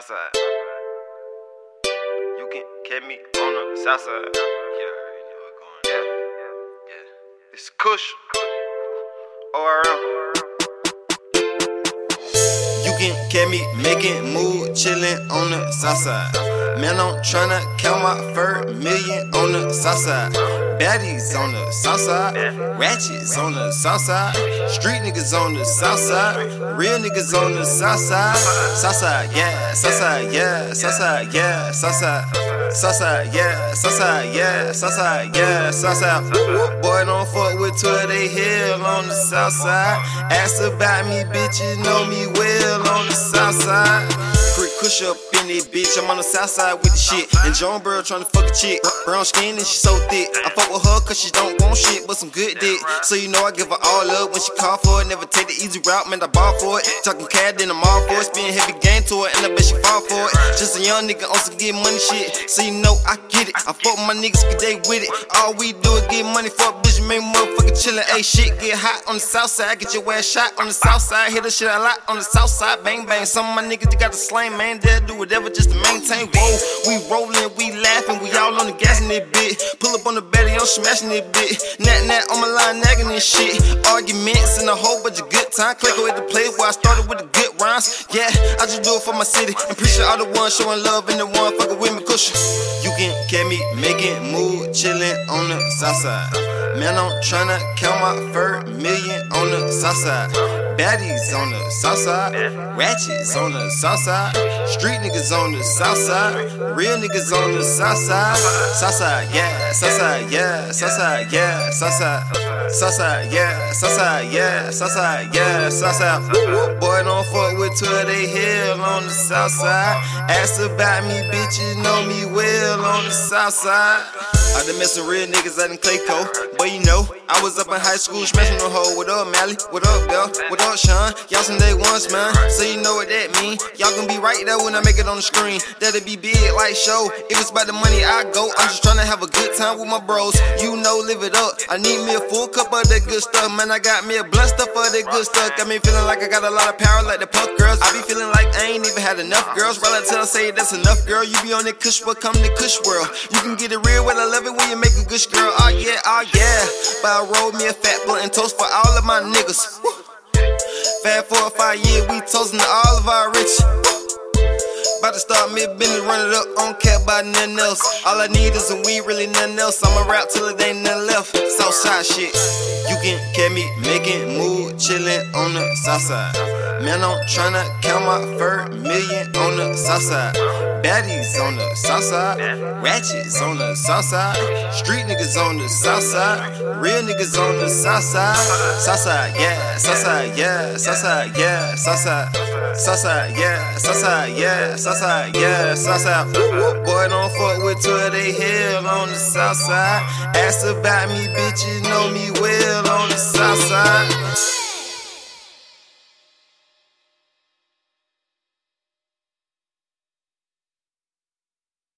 south. You can catch me on the south. Yeah, yeah, yeah. It's Kush. ORM. You can catch me making moves, chillin' on the south. Man, I'm tryna count my first million on the south side. Baddies on the south side, ratchets on the south side, street niggas on the south side, real niggas on the south side. South side, yeah, south side, yeah, south side, yeah, south side. South side, yeah, south side, yeah, south side, yeah, south side. Boy, don't fuck with Twitter, they hell on the south side. Ask about me, bitches know me well Kush up in this bitch, I'm on the south side with the shit. And Joan Burrow tryna fuck a chick. Brown skin and she so thick. I fuck with her cause she don't want shit, but some good dick. So you know I give her all up when she call for it. Never take the easy route, man, I ball for it. Talking cat, then I'm all for it. Spin heavy game to it, and I bet she fall for it. Just a young nigga on some get money shit. So you know I get it. I fuck my niggas cause they with it. All we do is get money for a bitch, make motherfucker chillin'. Ayy, shit get hot on the south side. Get your ass shot on the south side. Hit the shit a lot on the south side. Bang, bang. Some of my niggas, they got the slang, man. Do whatever just to maintain. Whoa, we rollin', we laughing, we all on the gas in this bit. Pull up on the belly, I'm smashing this bit. Nat, nat on my line, nagging this shit. Arguments and a whole bunch of good time. Click with the place where I started with the good rhymes. Yeah, I just do it for my city. And appreciate all the ones showing love and the one fucking with me cushion. You can catch me making moves, chillin' on the south side. Man, I'm tryna count my first million on the south side. Baddies on the south side, ratchets on the south side, street niggas on the south side, real niggas on the south side. South side, yeah, south side, yeah, south side, yeah, south side, south side, yeah, south side, yeah, south side, yeah, south side. Boy, don't fuck with Twitter, they hell on the south side. Ask about me, bitches know me well on the south side. I done met some real niggas out in Clayco, but you know, I was up in high school smashing the hoe. What up, Mally? What up, Bell? What up, Sean? Y'all some day ones, man. So you know what that mean. Y'all gonna be right there when I make it on the screen. That'll be big like show. If it's about the money, I go. I'm just trying to have a good time with my bros. You know, live it up. I need me a full cup of that good stuff, man. I got me a blunt stuff of that good stuff. Got me feeling like I got a lot of power like the puck girls. I be feeling like I ain't even had enough girls. I say that's enough, girl. You be on that kush, but come to kush world. You can get it real when I love it when you make ah, ah, a good girl. Oh yeah, oh yeah. But I rolled me a fat blunt and toast for all of my niggas. Woo. Fast four or five years, we toasting to all of our rich. About to start a business, run it up on cap by nothing else. All I need is a weed, really nothing else. I'ma rap till it ain't nothing left. Southside shit. You can catch me making moves, chillin' on the south side. Man, I'm tryna count my first million on the south side. Baddies on the south side, ratchets on the south side, street niggas on the south side, real niggas on the south side. South side, yeah, south side, yeah, south side, yeah, south side, south side, yeah, south side, yeah, south side, yeah, south side. Boy, don't fuck with Twitter, they hell on the south side. Ask about me, bitches know me well on the south side.